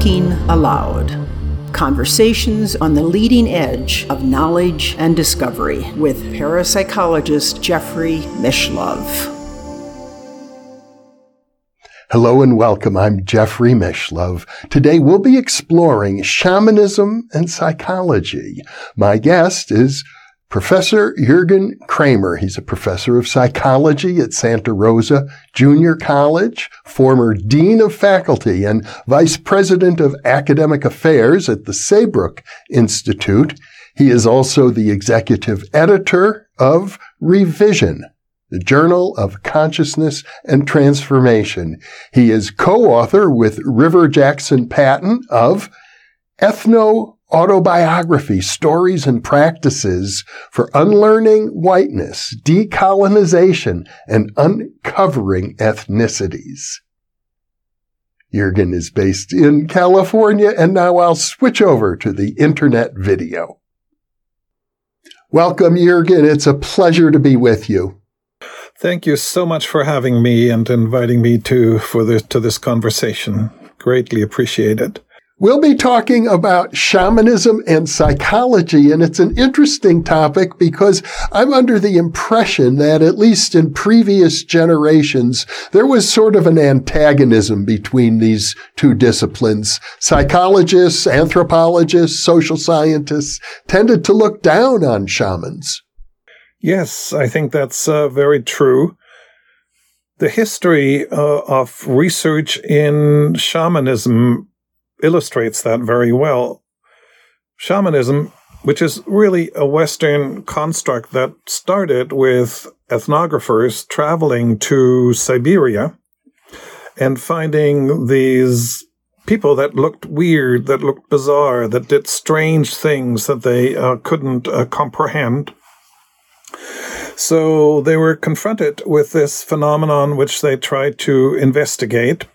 Thinking Aloud. Conversations on the leading edge of knowledge and discovery with parapsychologist Jeffrey Mishlove. Hello and welcome. I'm Jeffrey Mishlove. Today we'll be exploring shamanism and psychology. My guest is Professor Jürgen Kremer, he's a professor of psychology at Santa Rosa Junior College, former dean of faculty and vice president of academic affairs at the Saybrook Institute. He is also the executive editor of Revision, the Journal of Consciousness and Transformation. He is co-author with River Jackson Paton of Ethno autobiography, stories and practices for unlearning whiteness, decolonization, and uncovering ethnicities. Jürgen is based in California, and now I'll switch over to the internet video. Welcome, Jürgen. It's a pleasure to be with you. Thank you so much for having me and inviting me to for this to this conversation. Greatly appreciated. We'll be talking about shamanism and psychology, and it's an interesting topic because I'm under the impression that at least in previous generations, there was sort of an antagonism between these two disciplines. Psychologists, anthropologists, social scientists tended to look down on shamans. Yes, I think that's uh, very true. The history uh, of research in shamanism illustrates that very well. Shamanism, which is really a Western construct that started with ethnographers traveling to Siberia and finding these people that looked weird, that looked bizarre, that did strange things that they uh, couldn't uh, comprehend. So they were confronted with this phenomenon, which they tried to investigate.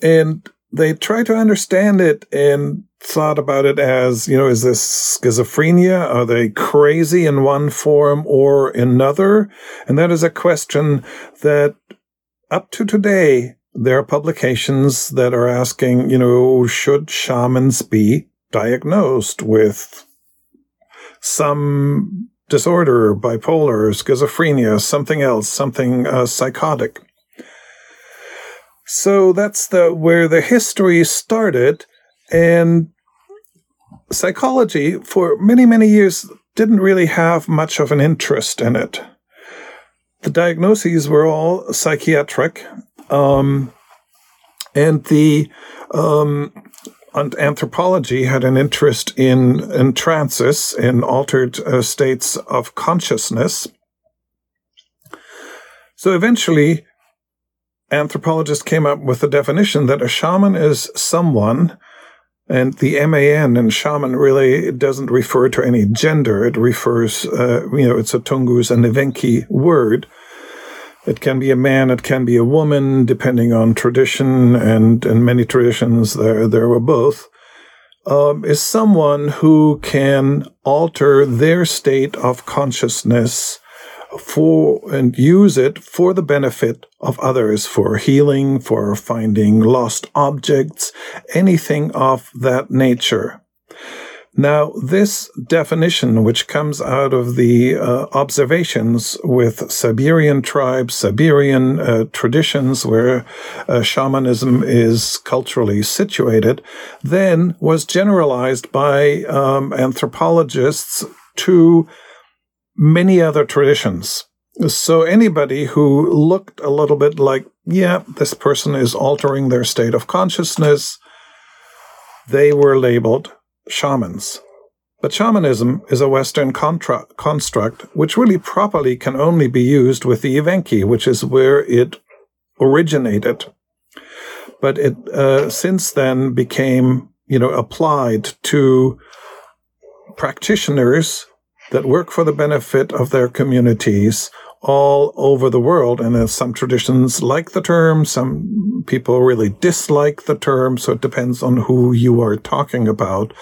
And they try to understand it and thought about it as, you know, is this schizophrenia? Are they crazy in one form or another? And that is a question that up to today, there are publications that are asking, you know, should shamans be diagnosed with some disorder, bipolar, schizophrenia, something else, something uh, psychotic? So that's the where the history started, and psychology for many many years didn't really have much of an interest in it. The diagnoses were all psychiatric, um, and the um, anthropology had an interest in, in trances, in altered uh, states of consciousness. So eventually, anthropologists came up with the definition that a shaman is someone, and the MAN in shaman really doesn't refer to any gender. It refers, uh, you know, it's a Tungus and Evenki word. It can be a man, it can be a woman, depending on tradition, and in many traditions there there were both. Um, is someone who can alter their state of consciousness for and use it for the benefit of others, for healing, for finding lost objects, anything of that nature. Now, this definition, which comes out of the uh, observations with Siberian tribes, Siberian uh, traditions where uh, shamanism is culturally situated, then was generalized by um, anthropologists to many other traditions. So anybody who looked a little bit like, yeah, this person is altering their state of consciousness, they were labeled shamans. But shamanism is a Western contra- construct which really properly can only be used with the Evenki, which is where it originated. But it uh, since then became, you know, applied to practitioners that work for the benefit of their communities all over the world. And as some traditions like the term, some people really dislike the term. So it depends on who you are talking about.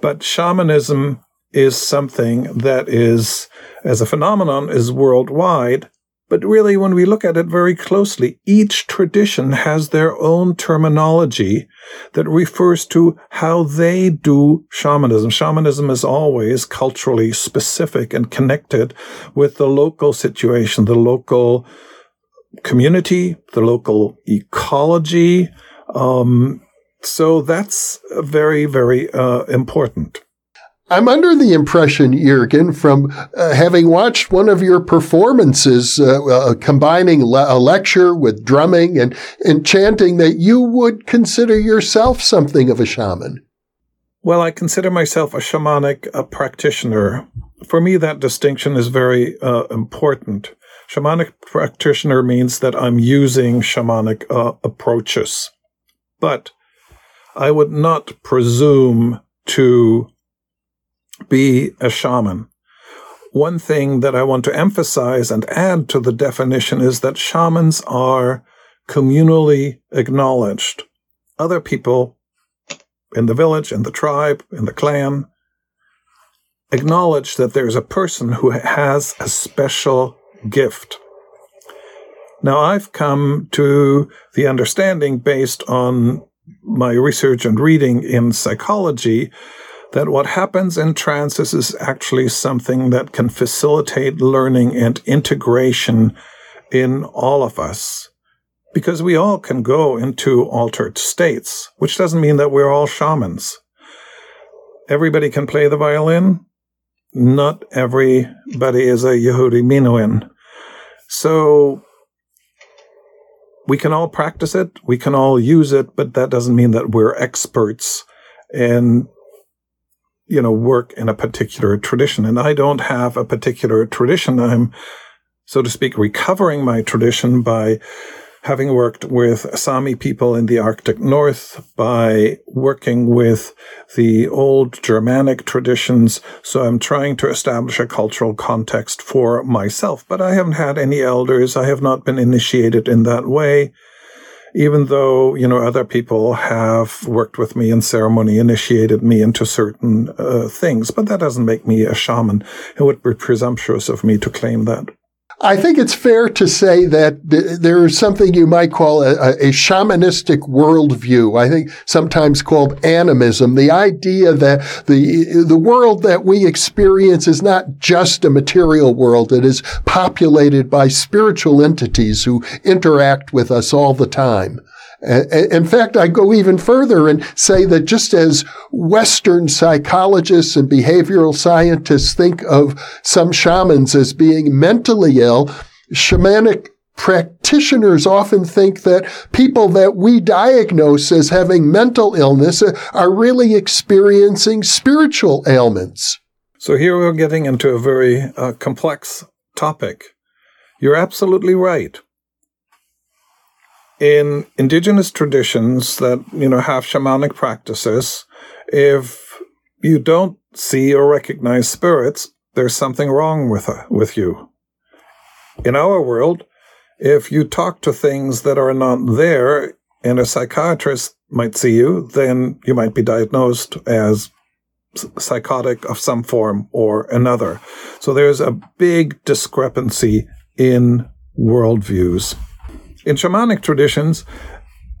But shamanism is something that is, as a phenomenon, is worldwide, But really, when we look at it very closely, each tradition has their own terminology that refers to how they do shamanism. Shamanism is always culturally specific and connected with the local situation, the local community, the local ecology. Um, so that's very, very uh, important. I'm under the impression, Jürgen, from uh, having watched one of your performances uh, uh, combining le- a lecture with drumming and, and chanting that you would consider yourself something of a shaman. Well, I consider myself a shamanic a practitioner. For me, that distinction is very uh, important. Shamanic practitioner means that I'm using shamanic uh, approaches. But I would not presume to be a shaman. One thing that I want to emphasize and add to the definition is that shamans are communally acknowledged. Other people in the village, in the tribe, in the clan, acknowledge that there's a person who has a special gift. Now, I've come to the understanding based on my research and reading in psychology that what happens in trances is actually something that can facilitate learning and integration in all of us. Because we all can go into altered states, which doesn't mean that we're all shamans. Everybody can play the violin. Not everybody is a Yehudi Menuhin. So we can all practice it, we can all use it, but that doesn't mean that we're experts and you know, work in a particular tradition. And I don't have a particular tradition. I'm, so to speak, recovering my tradition by having worked with Sami people in the Arctic North, by working with the old Germanic traditions. So I'm trying to establish a cultural context for myself, but I haven't had any elders. I have not been initiated in that way even though you know other people have worked with me in ceremony, initiated me into certain uh, things, but that doesn't make me a shaman. It would be presumptuous of me to claim that. I think it's fair to say that there is something you might call a, a, shamanistic worldview. I think sometimes called animism. The idea that the, the world that we experience is not just a material world. It is populated by spiritual entities who interact with us all the time. In fact, I go even further and say that just as Western psychologists and behavioral scientists think of some shamans as being mentally ill, shamanic practitioners often think that people that we diagnose as having mental illness are really experiencing spiritual ailments. So here we're getting into a very uh, complex topic. You're absolutely right in indigenous traditions that you know have shamanic practices if you don't see or recognize spirits there's something wrong with uh, with you. In our world if you talk to things that are not there and a psychiatrist might see you then you might be diagnosed as psychotic of some form or another. So there's a big discrepancy in worldviews in shamanic traditions,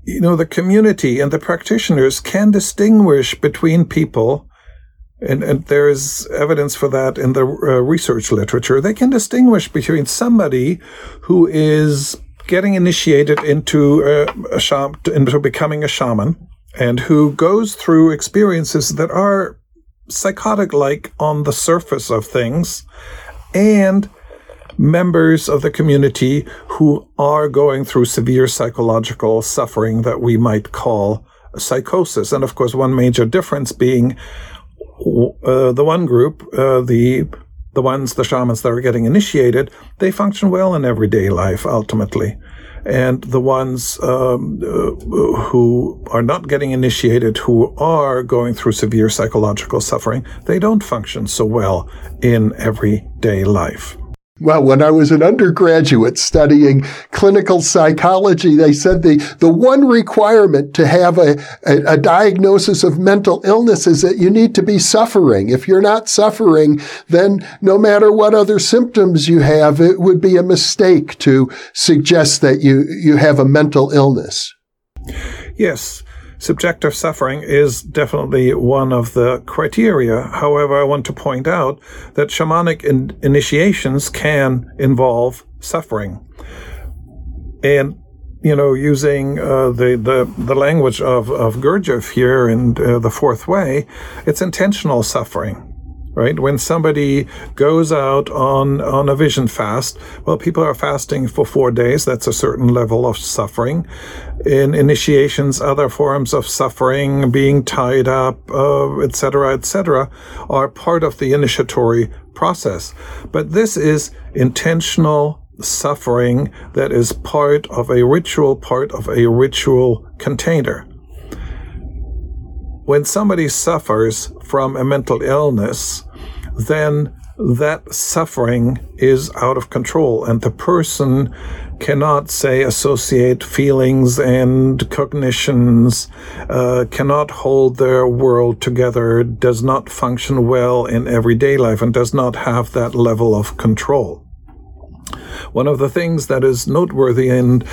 you know, the community and the practitioners can distinguish between people, and, and there is evidence for that in the uh, research literature. They can distinguish between somebody who is getting initiated into a, a sham- into becoming a shaman and who goes through experiences that are psychotic like on the surface of things and members of the community who are going through severe psychological suffering that we might call psychosis. And of course, one major difference being uh, the one group, uh, the the ones, the shamans that are getting initiated, they function well in everyday life ultimately. And the ones um, uh, who are not getting initiated, who are going through severe psychological suffering, they don't function so well in everyday life. Well, when I was an undergraduate studying clinical psychology, they said the, the one requirement to have a, a, a, diagnosis of mental illness is that you need to be suffering. If you're not suffering, then no matter what other symptoms you have, it would be a mistake to suggest that you, you have a mental illness. Yes subjective suffering is definitely one of the criteria. However, I want to point out that shamanic in- initiations can involve suffering. And you know, using uh, the, the the language of of Gurdjieff here in uh, the Fourth Way, it's intentional suffering right? When somebody goes out on, on a vision fast, well, people are fasting for four days. That's a certain level of suffering. In initiations, other forms of suffering, being tied up, etc., uh, etc., et are part of the initiatory process. But this is intentional suffering that is part of a ritual, part of a ritual container when somebody suffers from a mental illness, then that suffering is out of control. And the person cannot say associate feelings and cognitions uh, cannot hold their world together does not function well in everyday life and does not have that level of control one of the things that is noteworthy, and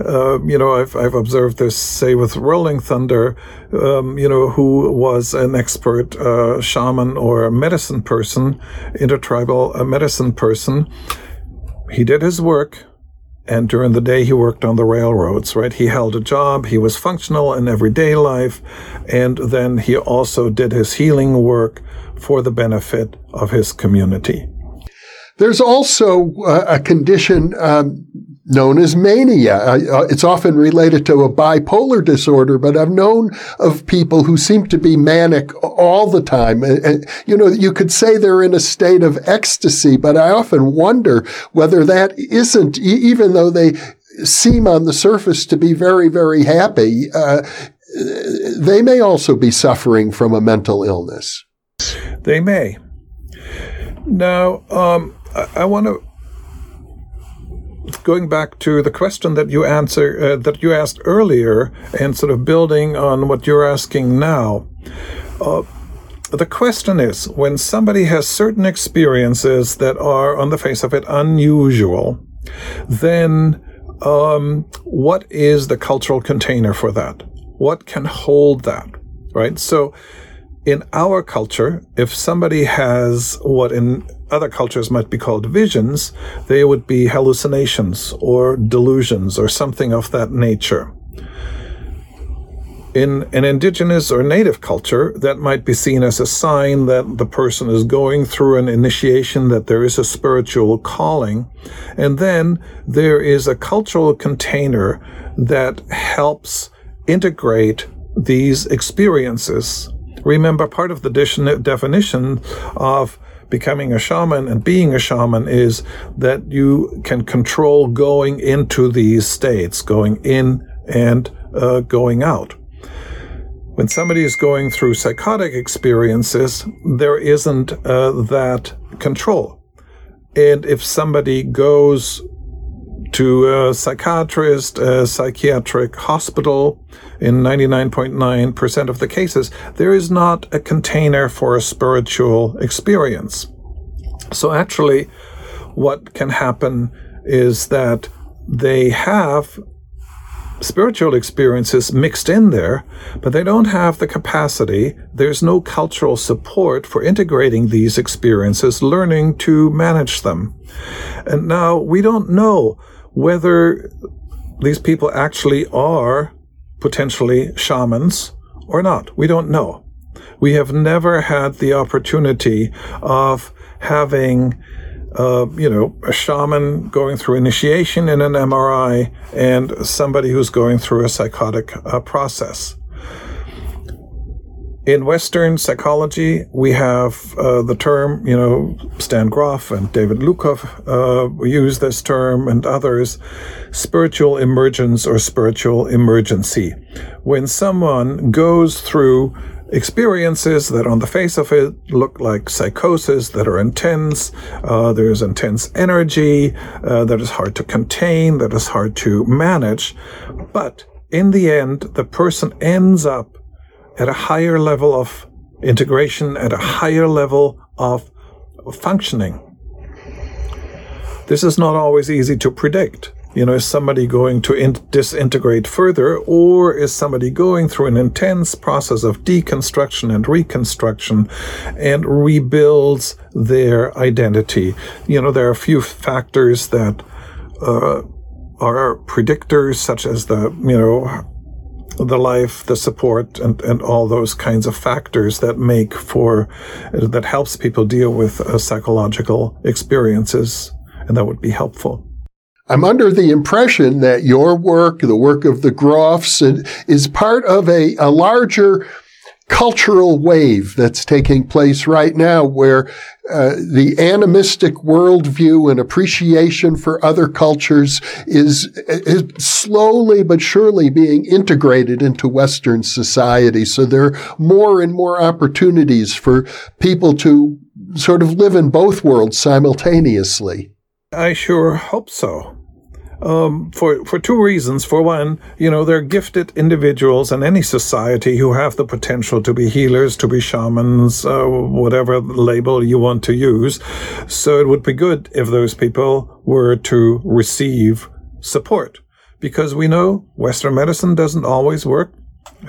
uh, you know, I've I've observed this, say, with Rolling Thunder, um, you know, who was an expert uh, shaman or medicine person, intertribal medicine person. He did his work. And during the day, he worked on the railroads, right? He held a job. He was functional in everyday life. And then he also did his healing work for the benefit of his community. There's also uh, a condition um, known as mania. Uh, uh, it's often related to a bipolar disorder, but I've known of people who seem to be manic all the time. And, you know, you could say they're in a state of ecstasy, but I often wonder whether that isn't, even though they seem on the surface to be very, very happy, uh, they may also be suffering from a mental illness. They may. Now, um, I, I want to going back to the question that you answer uh, that you asked earlier and sort of building on what you're asking now uh, the question is when somebody has certain experiences that are on the face of it unusual then um, what is the cultural container for that? What can hold that right? So in our culture, if somebody has what in other cultures might be called visions, they would be hallucinations or delusions or something of that nature. In an indigenous or native culture, that might be seen as a sign that the person is going through an initiation, that there is a spiritual calling. And then there is a cultural container that helps integrate these experiences Remember, part of the definition of becoming a shaman and being a shaman is that you can control going into these states, going in and uh, going out. When somebody is going through psychotic experiences, there isn't uh, that control. And if somebody goes to a psychiatrist, a psychiatric hospital. In 99.9% of the cases, there is not a container for a spiritual experience. So actually, what can happen is that they have spiritual experiences mixed in there, but they don't have the capacity. There's no cultural support for integrating these experiences, learning to manage them. And now we don't know whether these people actually are potentially shamans or not. We don't know. We have never had the opportunity of having, uh, you know, a shaman going through initiation in an MRI and somebody who's going through a psychotic uh, process. In Western psychology, we have uh, the term, you know, Stan Grof and David Lukoff uh, use this term and others, spiritual emergence or spiritual emergency. When someone goes through experiences that on the face of it look like psychosis that are intense. Uh, there's intense energy uh, that is hard to contain, that is hard to manage. But in the end, the person ends up at a higher level of integration, at a higher level of functioning. This is not always easy to predict. You know, is somebody going to in- disintegrate further, or is somebody going through an intense process of deconstruction and reconstruction and rebuilds their identity? You know, there are a few factors that uh, are predictors, such as the, you know, the life, the support, and, and all those kinds of factors that make for, that helps people deal with uh, psychological experiences, and that would be helpful. I'm under the impression that your work, the work of the Grofs, is part of a, a larger cultural wave that's taking place right now where uh, the animistic worldview and appreciation for other cultures is, is slowly but surely being integrated into Western society. So there are more and more opportunities for people to sort of live in both worlds simultaneously. I sure hope so. Um, for for two reasons. For one, you know, they're gifted individuals in any society who have the potential to be healers, to be shamans, uh, whatever label you want to use. So it would be good if those people were to receive support, because we know Western medicine doesn't always work.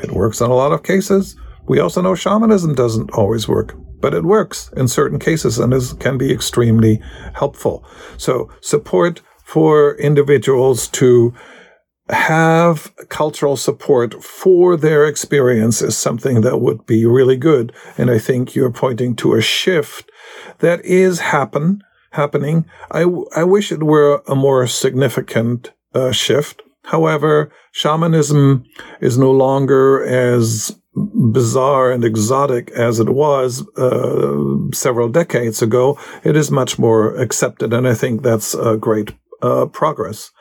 It works in a lot of cases. We also know shamanism doesn't always work but it works in certain cases and is, can be extremely helpful. So support for individuals to have cultural support for their experience is something that would be really good. And I think you're pointing to a shift that is happen happening. I, I wish it were a more significant uh, shift. However, shamanism is no longer as bizarre and exotic as it was uh, several decades ago. It is much more accepted, and I think that's a great uh, progress.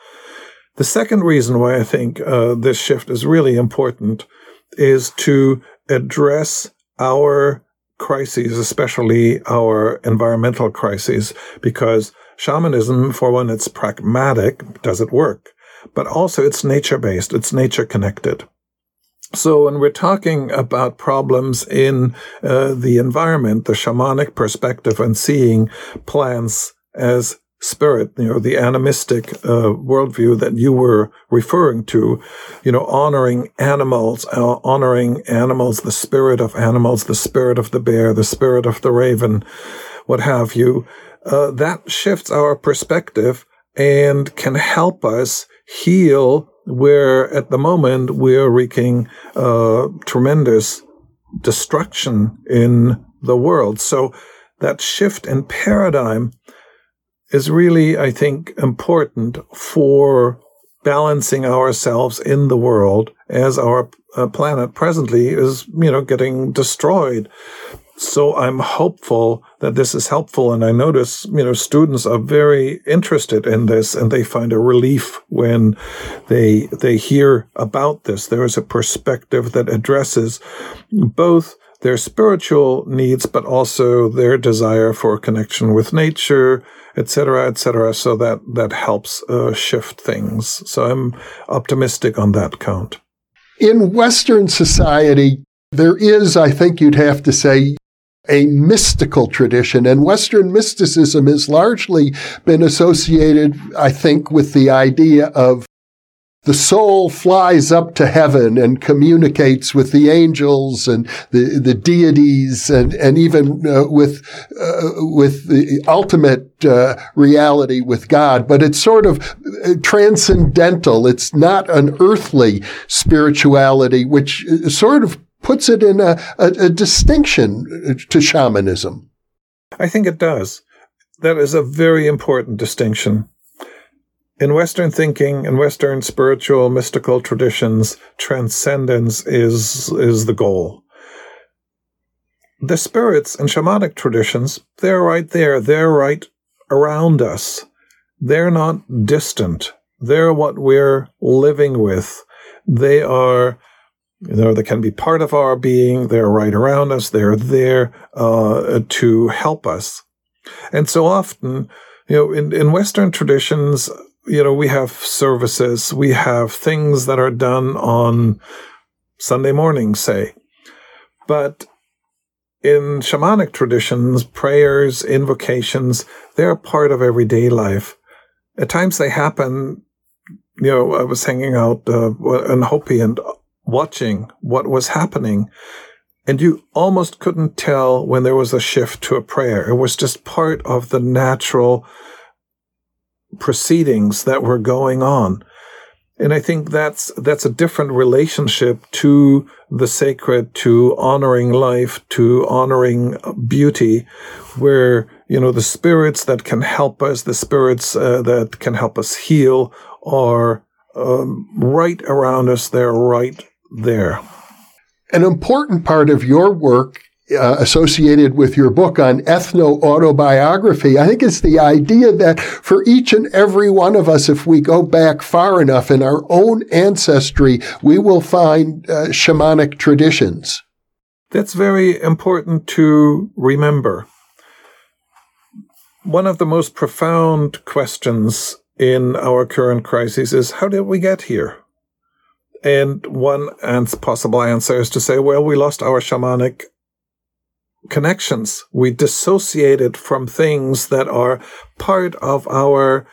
The second reason why I think uh, this shift is really important is to address our crises, especially our environmental crises, because shamanism, for one, it's pragmatic, does it work? But also it's nature based, it's nature connected. So when we're talking about problems in uh, the environment, the shamanic perspective and seeing plants as spirit, you know, the animistic uh, worldview that you were referring to, you know, honoring animals, uh, honoring animals, the spirit of animals, the spirit of the bear, the spirit of the raven, what have you, uh, that shifts our perspective and can help us heal where at the moment we're wreaking uh, tremendous destruction in the world. So that shift in paradigm is really, I think, important for balancing ourselves in the world as our uh, planet presently is, you know, getting destroyed. So I'm hopeful that this is helpful. And I notice, you know, students are very interested in this and they find a relief when they, they hear about this. There is a perspective that addresses both their spiritual needs, but also their desire for connection with nature, etc., etc. So that that helps uh, shift things. So I'm optimistic on that count. In Western society, there is, I think you'd have to say, a mystical tradition, and Western mysticism has largely been associated, I think, with the idea of the soul flies up to heaven and communicates with the angels and the, the deities and, and even uh, with, uh, with the ultimate uh, reality with God. But it's sort of uh, transcendental. It's not an earthly spirituality, which uh, sort of puts it in a, a, a distinction to shamanism. I think it does. That is a very important distinction in Western thinking in Western spiritual mystical traditions, transcendence is, is the goal. The spirits in shamanic traditions, they're right there. They're right around us. They're not distant. They're what we're living with. They are You know, they can be part of our being. They're right around us. They're there uh, to help us. And so often, you know, in, in Western traditions, you know, we have services, we have things that are done on Sunday morning, say. But in shamanic traditions, prayers, invocations, they're part of everyday life. At times they happen, you know, I was hanging out uh, in Hopi and watching what was happening. And you almost couldn't tell when there was a shift to a prayer. It was just part of the natural proceedings that were going on. And I think that's that's a different relationship to the sacred, to honoring life, to honoring beauty, where you know the spirits that can help us, the spirits uh, that can help us heal, are um, right around us. They're right there. An important part of your work uh, associated with your book on ethno autobiography. I think it's the idea that for each and every one of us, if we go back far enough in our own ancestry, we will find uh, shamanic traditions. That's very important to remember. One of the most profound questions in our current crisis is how did we get here? And one possible answer is to say, well, we lost our shamanic connections. We dissociate it from things that are part of our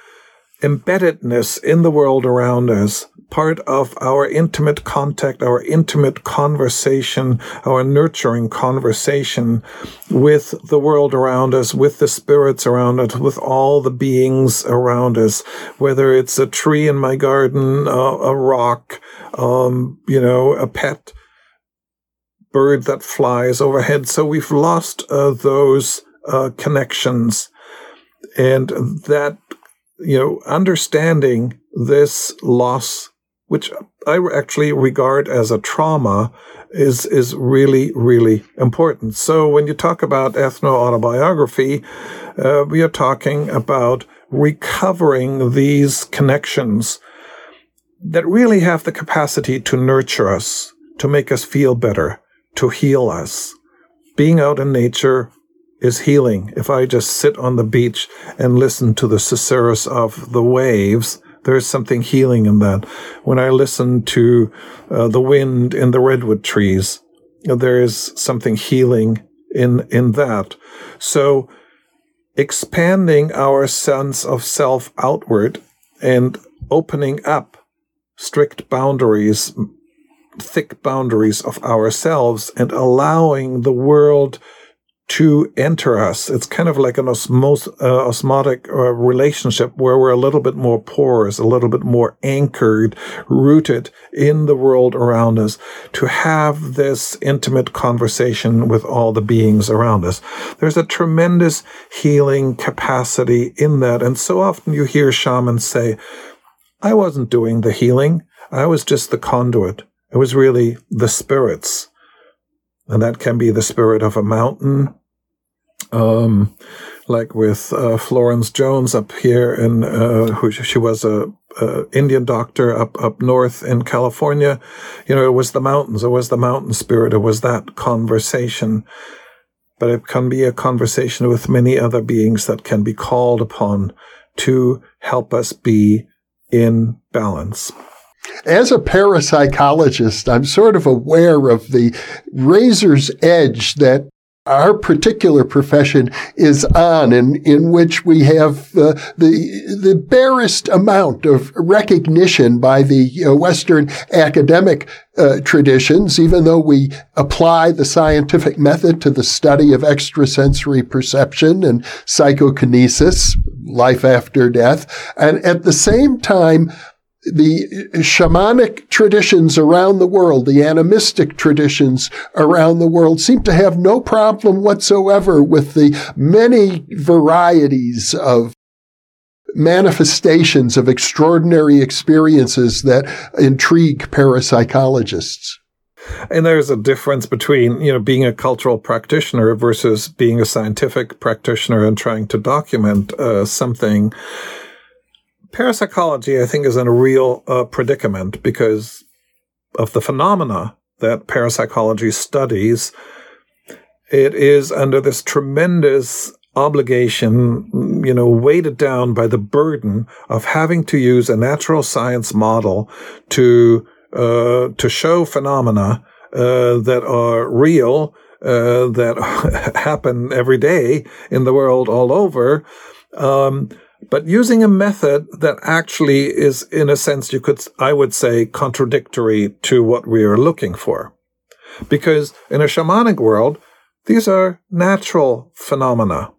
embeddedness in the world around us, part of our intimate contact, our intimate conversation, our nurturing conversation with the world around us, with the spirits around us, with all the beings around us, whether it's a tree in my garden, uh, a rock, um, you know, a pet bird that flies overhead. So we've lost uh, those uh, connections. And that, you know, understanding this loss, which I actually regard as a trauma, is, is really, really important. So when you talk about ethno autobiography, uh, we are talking about recovering these connections that really have the capacity to nurture us, to make us feel better, to heal us. Being out in nature is healing. If I just sit on the beach and listen to the susurrus of the waves, there's something healing in that. When I listen to uh, the wind in the redwood trees, there is something healing in in that. So expanding our sense of self outward and opening up strict boundaries thick boundaries of ourselves and allowing the world to enter us. It's kind of like an osmos- uh, osmotic uh, relationship where we're a little bit more porous, a little bit more anchored, rooted in the world around us to have this intimate conversation with all the beings around us. There's a tremendous healing capacity in that. And so often you hear shamans say, I wasn't doing the healing. I was just the conduit. It was really the spirits. And that can be the spirit of a mountain, um, like with uh, Florence Jones up here, and uh, who she was a, a, Indian doctor up up north in California. You know, it was the mountains. It was the mountain spirit. It was that conversation. But it can be a conversation with many other beings that can be called upon to help us be in balance. As a parapsychologist, I'm sort of aware of the razor's edge that our particular profession is on, in, in which we have uh, the the barest amount of recognition by the uh, Western academic uh, traditions, even though we apply the scientific method to the study of extrasensory perception and psychokinesis, life after death, and at the same time the shamanic traditions around the world, the animistic traditions around the world seem to have no problem whatsoever with the many varieties of manifestations of extraordinary experiences that intrigue parapsychologists. And there's a difference between, you know, being a cultural practitioner versus being a scientific practitioner and trying to document uh, something parapsychology, I think, is in a real uh, predicament because of the phenomena that parapsychology studies, it is under this tremendous obligation, you know, weighted down by the burden of having to use a natural science model to uh, to show phenomena uh, that are real, uh, that happen every day in the world all over. Um, but using a method that actually is, in a sense, you could, I would say, contradictory to what we are looking for. Because in a shamanic world, these are natural phenomena.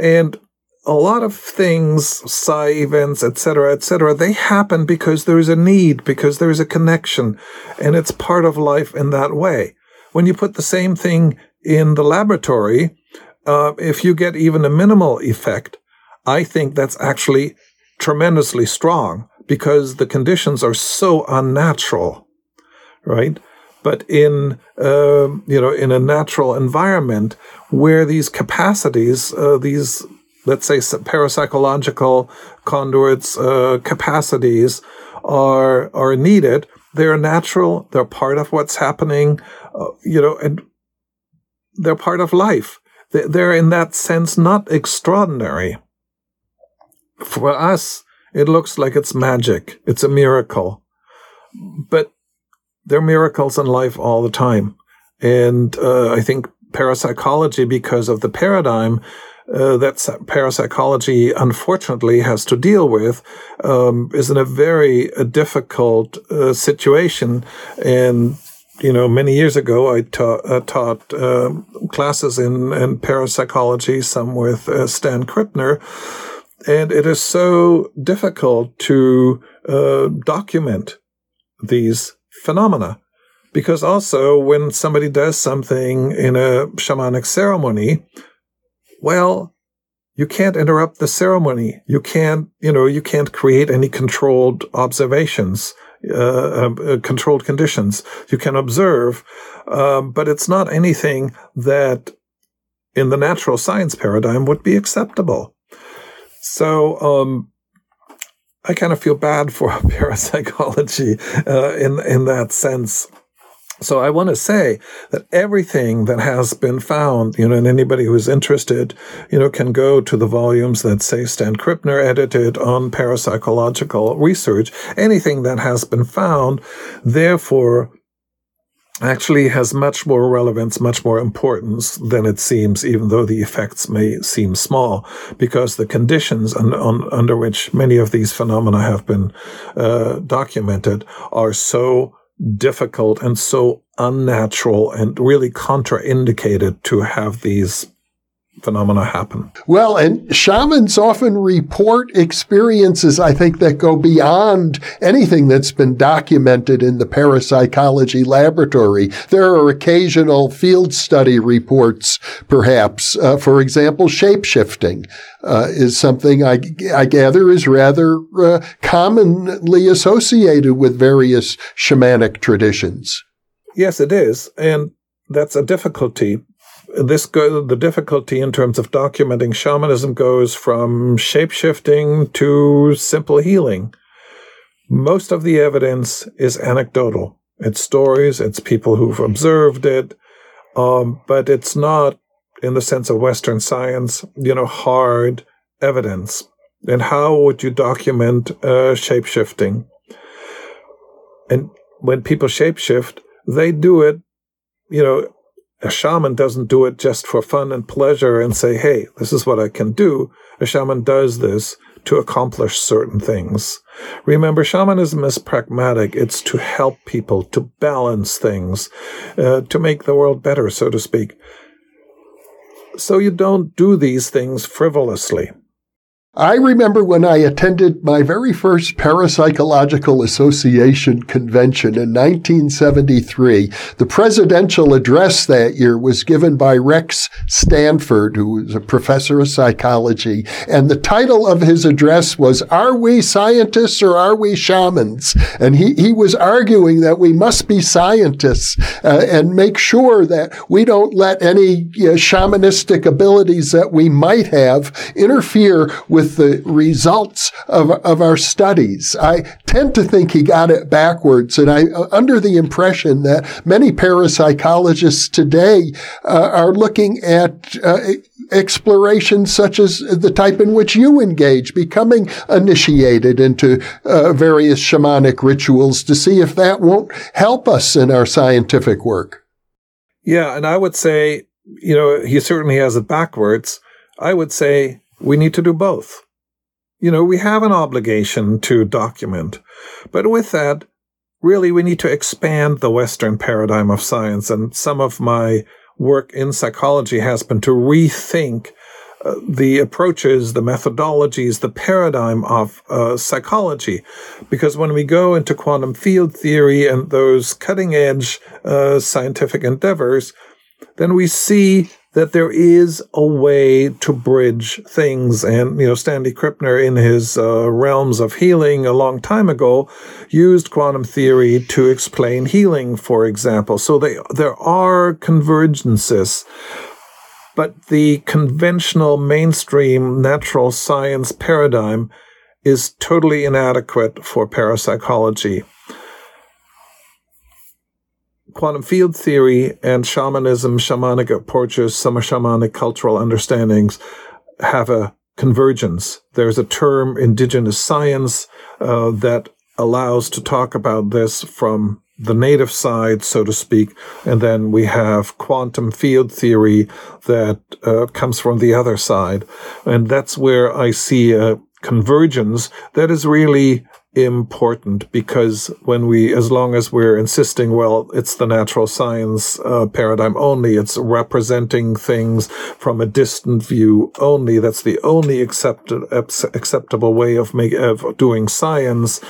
And a lot of things, psi events, etc., etc., they happen because there is a need, because there is a connection, and it's part of life in that way. When you put the same thing in the laboratory, uh, if you get even a minimal effect, I think that's actually tremendously strong because the conditions are so unnatural, right? But in uh, you know in a natural environment where these capacities, uh, these let's say parapsychological conduits uh, capacities are are needed, they're natural. They're part of what's happening, uh, you know, and they're part of life. They're in that sense not extraordinary for us, it looks like it's magic. It's a miracle. But there are miracles in life all the time. And uh, I think parapsychology, because of the paradigm uh, that parapsychology unfortunately has to deal with, um, is in a very uh, difficult uh, situation. And you know, many years ago, I ta- uh, taught um, classes in, in parapsychology, some with uh, Stan Krippner, and it is so difficult to uh, document these phenomena. Because also, when somebody does something in a shamanic ceremony, well, you can't interrupt the ceremony. You can't, you know, you can't create any controlled observations, uh, uh, controlled conditions. You can observe, um, but it's not anything that in the natural science paradigm would be acceptable. So, um, I kind of feel bad for parapsychology uh, in in that sense. So I want to say that everything that has been found, you know, and anybody who's interested, you know, can go to the volumes that say Stan Krippner edited on parapsychological research. Anything that has been found, therefore, actually has much more relevance, much more importance than it seems, even though the effects may seem small, because the conditions on, on, under which many of these phenomena have been uh, documented are so difficult and so unnatural and really contraindicated to have these phenomena happen. Well, and shamans often report experiences, I think, that go beyond anything that's been documented in the parapsychology laboratory. There are occasional field study reports, perhaps. Uh, for example, shapeshifting uh, is something I, I, gather is rather uh, commonly associated with various shamanic traditions. Yes, it is. And that's a difficulty this go, the difficulty in terms of documenting shamanism goes from shapeshifting to simple healing. Most of the evidence is anecdotal. It's stories, it's people who've observed it, um, but it's not, in the sense of Western science, you know, hard evidence. And how would you document uh, shapeshifting? And when people shapeshift, they do it, you know, a shaman doesn't do it just for fun and pleasure and say, hey, this is what I can do. A shaman does this to accomplish certain things. Remember, shamanism is pragmatic. It's to help people, to balance things, uh, to make the world better, so to speak. So you don't do these things frivolously. I remember when I attended my very first Parapsychological Association convention in 1973. The presidential address that year was given by Rex Stanford, who was a professor of psychology. And the title of his address was, Are we scientists or are we shamans? And he, he was arguing that we must be scientists uh, and make sure that we don't let any uh, shamanistic abilities that we might have interfere with with the results of, of our studies. I tend to think he got it backwards, and I under the impression that many parapsychologists today uh, are looking at uh, explorations such as the type in which you engage, becoming initiated into uh, various shamanic rituals to see if that won't help us in our scientific work. Yeah, and I would say, you know, he certainly has it backwards. I would say we need to do both. You know, we have an obligation to document, but with that, really, we need to expand the Western paradigm of science. And some of my work in psychology has been to rethink uh, the approaches, the methodologies, the paradigm of uh, psychology. Because when we go into quantum field theory and those cutting edge uh, scientific endeavors, then we see that there is a way to bridge things. And, you know, Stanley Krippner in his uh, realms of healing a long time ago used quantum theory to explain healing, for example. So they, there are convergences. But the conventional mainstream natural science paradigm is totally inadequate for parapsychology quantum field theory and shamanism, shamanic approaches, some shamanic cultural understandings have a convergence. There's a term, indigenous science, uh, that allows to talk about this from the native side, so to speak, and then we have quantum field theory that uh, comes from the other side. And that's where I see a convergence that is really important because when we, as long as we're insisting, well, it's the natural science uh, paradigm only, it's representing things from a distant view only. That's the only accepted, acceptable way of make, of doing science.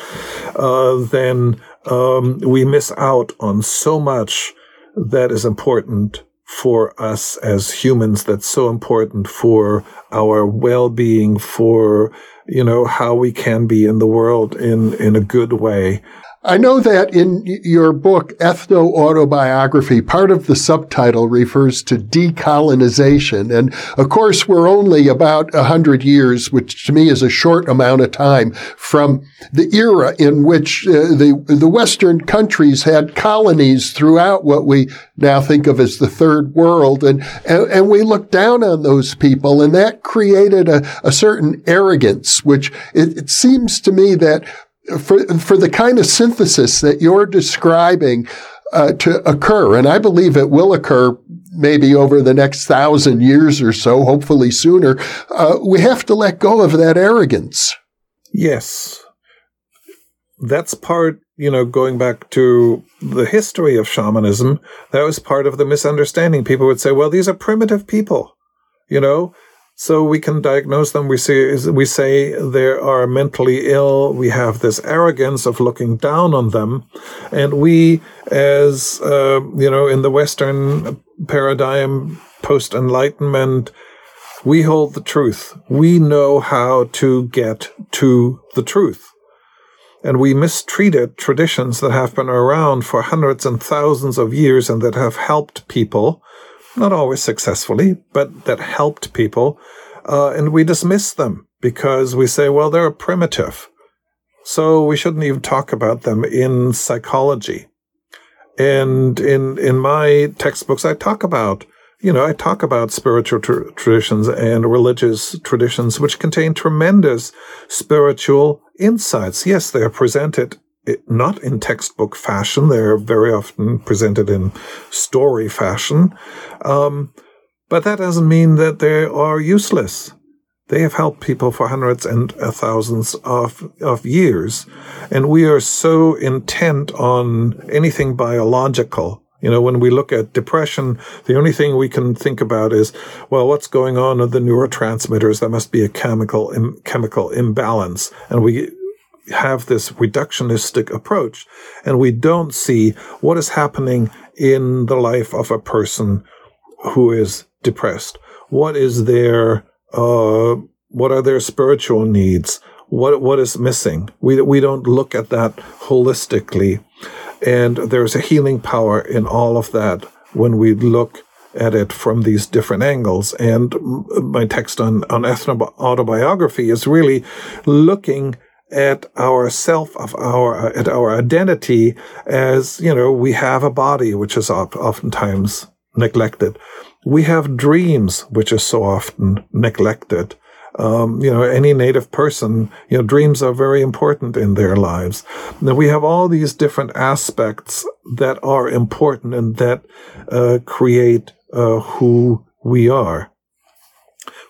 Uh, then um, we miss out on so much that is important for us as humans that's so important for our well-being for you know, how we can be in the world in, in a good way. I know that in your book, Ethno Autobiography, part of the subtitle refers to decolonization. And of course, we're only about a hundred years, which to me is a short amount of time from the era in which uh, the, the Western countries had colonies throughout what we now think of as the third world. And, and, and we look down on those people and that created a, a certain arrogance, which it, it seems to me that for for the kind of synthesis that you're describing uh, to occur, and I believe it will occur maybe over the next thousand years or so, hopefully sooner. Uh, we have to let go of that arrogance. Yes, that's part. You know, going back to the history of shamanism, that was part of the misunderstanding. People would say, "Well, these are primitive people." You know, so we can diagnose them. We say we say they are mentally ill. We have this arrogance of looking down on them, and we, as uh, you know, in the Western paradigm, post Enlightenment, we hold the truth. We know how to get to the truth. And we mistreated traditions that have been around for hundreds and thousands of years and that have helped people not always successfully, but that helped people. Uh, and we dismiss them because we say, well, they're primitive. So we shouldn't even talk about them in psychology. And in, in my textbooks, I talk about, you know, I talk about spiritual tr- traditions and religious traditions, which contain tremendous spiritual insights. Yes, they are presented it, not in textbook fashion. They're very often presented in story fashion. Um, but that doesn't mean that they are useless. They have helped people for hundreds and thousands of, of years. And we are so intent on anything biological. You know, when we look at depression, the only thing we can think about is, well, what's going on with the neurotransmitters? There must be a chemical, Im- chemical imbalance. And we have this reductionistic approach and we don't see what is happening in the life of a person who is depressed. What is their, uh, what are their spiritual needs? What, what is missing? We, we don't look at that holistically. And there's a healing power in all of that when we look at it from these different angles. And my text on, on ethno autobiography is really looking at our self of our at our identity as you know we have a body which is oftentimes neglected we have dreams which are so often neglected um, you know, any native person, you know, dreams are very important in their lives. Now we have all these different aspects that are important and that uh, create uh, who we are.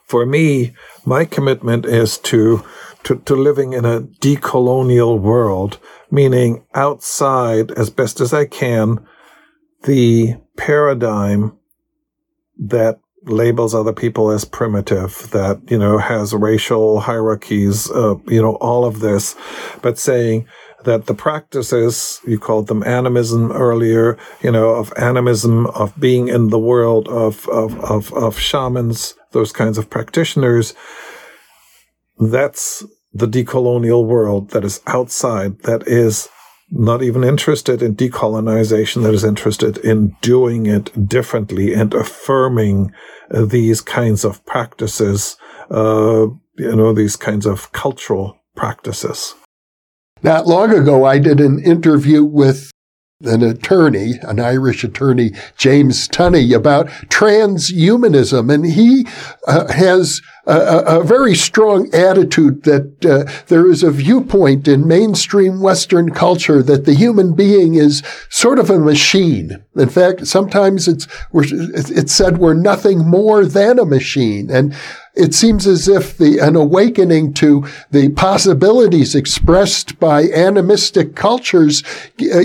For me, my commitment is to, to, to living in a decolonial world, meaning outside, as best as I can, the paradigm that labels other people as primitive, that, you know, has racial hierarchies, uh, you know, all of this, but saying that the practices, you called them animism earlier, you know, of animism, of being in the world of, of, of, of shamans, those kinds of practitioners, that's the decolonial world that is outside, that is not even interested in decolonization, that is interested in doing it differently and affirming these kinds of practices, uh, you know, these kinds of cultural practices. Not long ago, I did an interview with an attorney, an Irish attorney, James Tunney, about transhumanism. And he uh, has a, a, very strong attitude that uh, there is a viewpoint in mainstream Western culture that the human being is sort of a machine. In fact, sometimes it's, it's said we're nothing more than a machine. And it seems as if the, an awakening to the possibilities expressed by animistic cultures uh,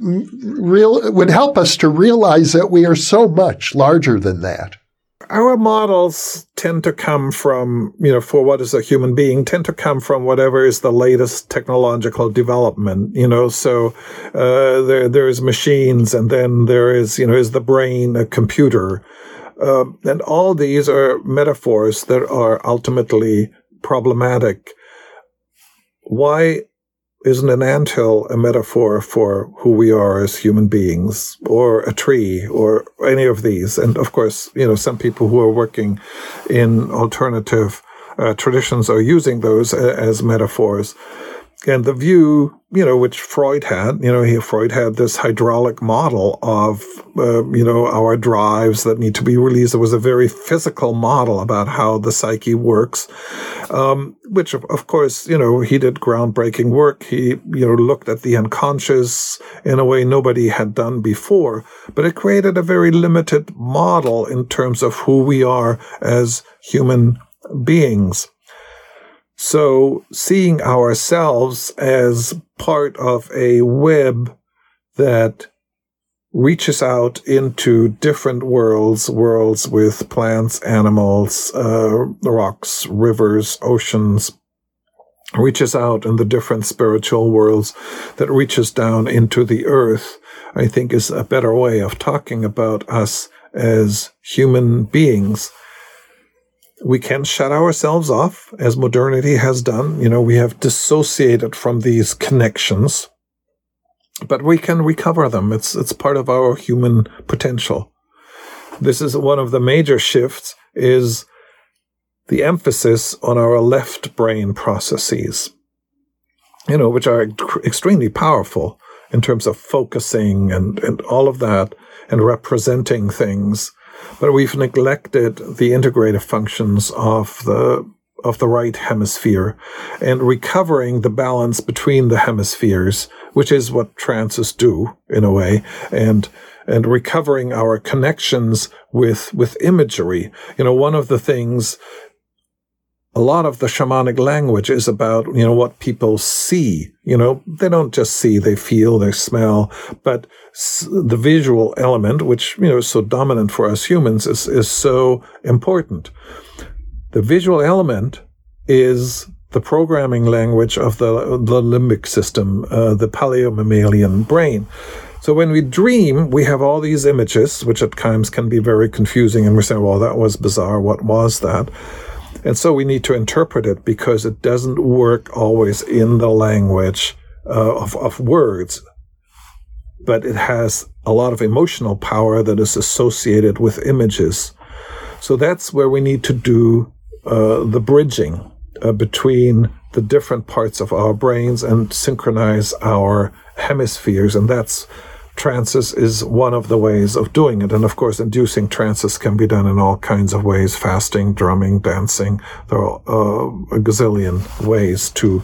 real, would help us to realize that we are so much larger than that. Our models tend to come from, you know, for what is a human being, tend to come from whatever is the latest technological development, you know. So uh, there, there is machines, and then there is, you know, is the brain a computer, uh, and all these are metaphors that are ultimately problematic. Why isn't an anthill a metaphor for who we are as human beings or a tree or any of these and of course you know some people who are working in alternative uh, traditions are using those as metaphors and the view, you know, which Freud had, you know, he, Freud had this hydraulic model of, uh, you know, our drives that need to be released. It was a very physical model about how the psyche works, um, which, of, of course, you know, he did groundbreaking work. He, you know, looked at the unconscious in a way nobody had done before, but it created a very limited model in terms of who we are as human beings. So seeing ourselves as part of a web that reaches out into different worlds, worlds with plants, animals, uh, rocks, rivers, oceans, reaches out in the different spiritual worlds that reaches down into the earth, I think is a better way of talking about us as human beings we can shut ourselves off as modernity has done. You know, we have dissociated from these connections, but we can recover them. It's, it's part of our human potential. This is one of the major shifts is the emphasis on our left brain processes, you know, which are extremely powerful in terms of focusing and, and all of that and representing things but we've neglected the integrative functions of the of the right hemisphere and recovering the balance between the hemispheres, which is what trances do in a way, and and recovering our connections with with imagery. You know, one of the things a lot of the shamanic language is about, you know, what people see. You know, they don't just see, they feel, they smell, but the visual element, which, you know, is so dominant for us humans, is, is so important. The visual element is the programming language of the, the limbic system, uh, the paleomammalian brain. So when we dream, we have all these images, which at times can be very confusing, and we say, well, that was bizarre. What was that? And so we need to interpret it because it doesn't work always in the language uh, of, of words. but it has a lot of emotional power that is associated with images. So that's where we need to do uh, the bridging uh, between the different parts of our brains and synchronize our hemispheres. And that's trances is one of the ways of doing it. And of course, inducing trances can be done in all kinds of ways fasting, drumming, dancing. There are uh, a gazillion ways to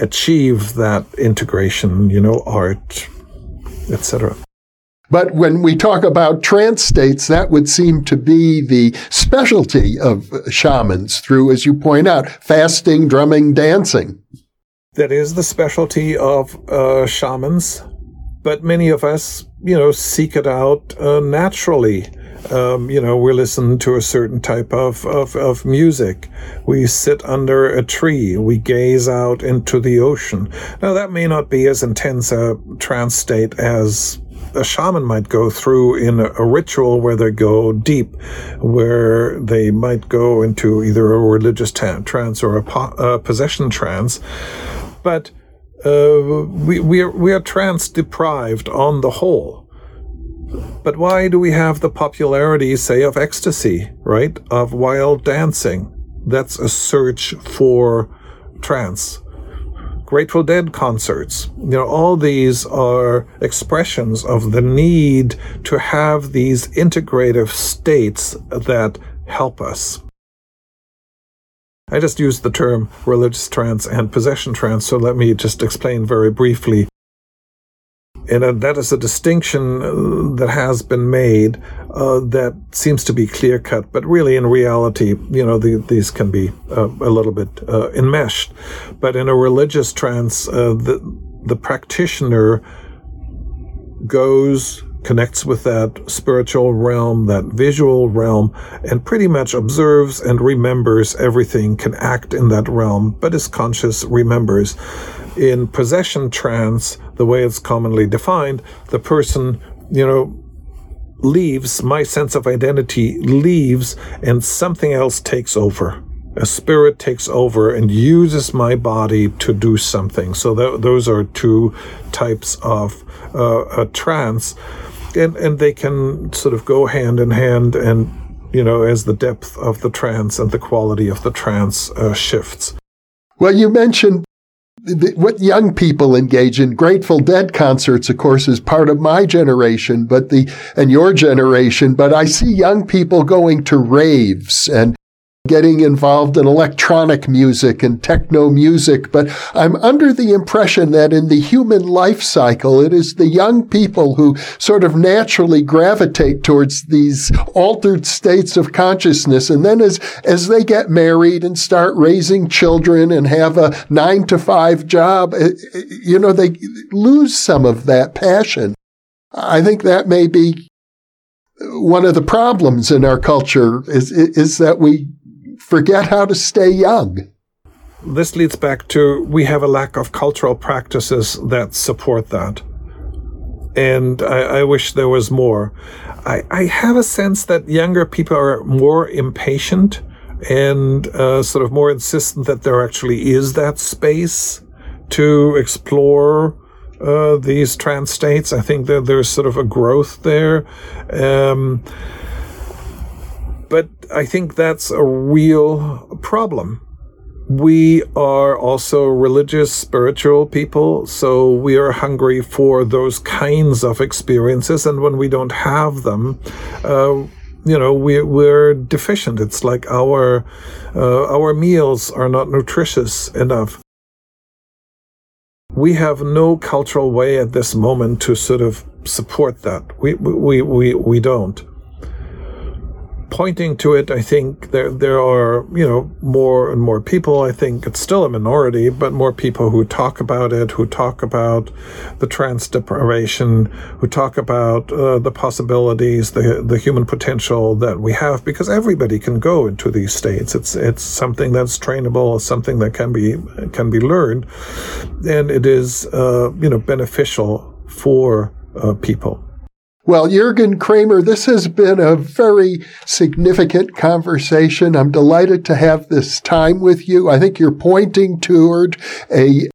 achieve that integration, you know, art, etc. But when we talk about trance states, that would seem to be the specialty of shamans through, as you point out, fasting, drumming, dancing. That is the specialty of uh, shamans, but many of us, you know, seek it out uh, naturally. Um, you know, we listen to a certain type of, of, of, music. We sit under a tree. We gaze out into the ocean. Now, that may not be as intense a trance state as a shaman might go through in a, ritual where they go deep, where they might go into either a religious trance or a, po- a possession trance. But uh, we, we, are, we are trance deprived on the whole. But why do we have the popularity, say, of ecstasy, right? Of wild dancing? That's a search for trance. Grateful Dead concerts. You know, all these are expressions of the need to have these integrative states that help us. I just used the term religious trance and possession trance, so let me just explain very briefly and that is a distinction uh, that has been made uh, that seems to be clear cut, but really in reality, you know, the, these can be uh, a little bit uh, enmeshed. But in a religious trance, uh, the, the practitioner goes, connects with that spiritual realm, that visual realm, and pretty much observes and remembers everything, can act in that realm, but is conscious, remembers in possession trance, the way it's commonly defined, the person, you know, leaves, my sense of identity leaves, and something else takes over. A spirit takes over and uses my body to do something. So th- those are two types of uh, a trance, and and they can sort of go hand in hand, and you know, as the depth of the trance and the quality of the trance uh, shifts. Well, you mentioned what young people engage in. Grateful Dead concerts, of course, is part of my generation, but the, and your generation, but I see young people going to raves and getting involved in electronic music and techno music, but I'm under the impression that in the human life cycle, it is the young people who sort of naturally gravitate towards these altered states of consciousness. And then as, as they get married and start raising children and have a nine to five job, eh, eh, you know, they lose some of that passion. I think that may be one of the problems in our culture is, is that we forget how to stay young. This leads back to we have a lack of cultural practices that support that. And I, I wish there was more. I, I, have a sense that younger people are more impatient and uh, sort of more insistent that there actually is that space to explore uh, these trance states. I think that there's sort of a growth there. Um, but I think that's a real problem. We are also religious, spiritual people, so we are hungry for those kinds of experiences. And when we don't have them, uh, you know, we, we're deficient. It's like our uh, our meals are not nutritious enough. We have no cultural way at this moment to sort of support that. We we we we don't pointing to it, I think there there are you know more and more people. I think it's still a minority, but more people who talk about it, who talk about the trance deprivation, who talk about uh, the possibilities, the the human potential that we have, because everybody can go into these states. It's it's something that's trainable, something that can be can be learned, and it is uh, you know beneficial for uh, people. Well, Jurgen Kremer, this has been a very significant conversation. I'm delighted to have this time with you. I think you're pointing toward a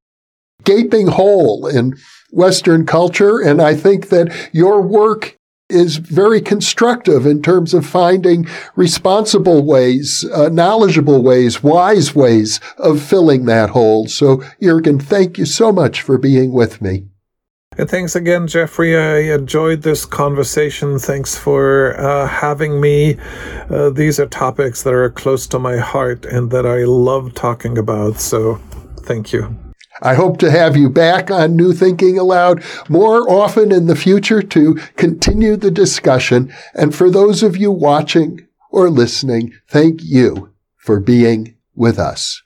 gaping hole in Western culture. And I think that your work is very constructive in terms of finding responsible ways, uh, knowledgeable ways, wise ways of filling that hole. So, Jurgen, thank you so much for being with me. And thanks again, Jeffrey. I enjoyed this conversation. Thanks for uh, having me. Uh, these are topics that are close to my heart and that I love talking about. So, thank you. I hope to have you back on New Thinking Allowed more often in the future to continue the discussion. And for those of you watching or listening, thank you for being with us.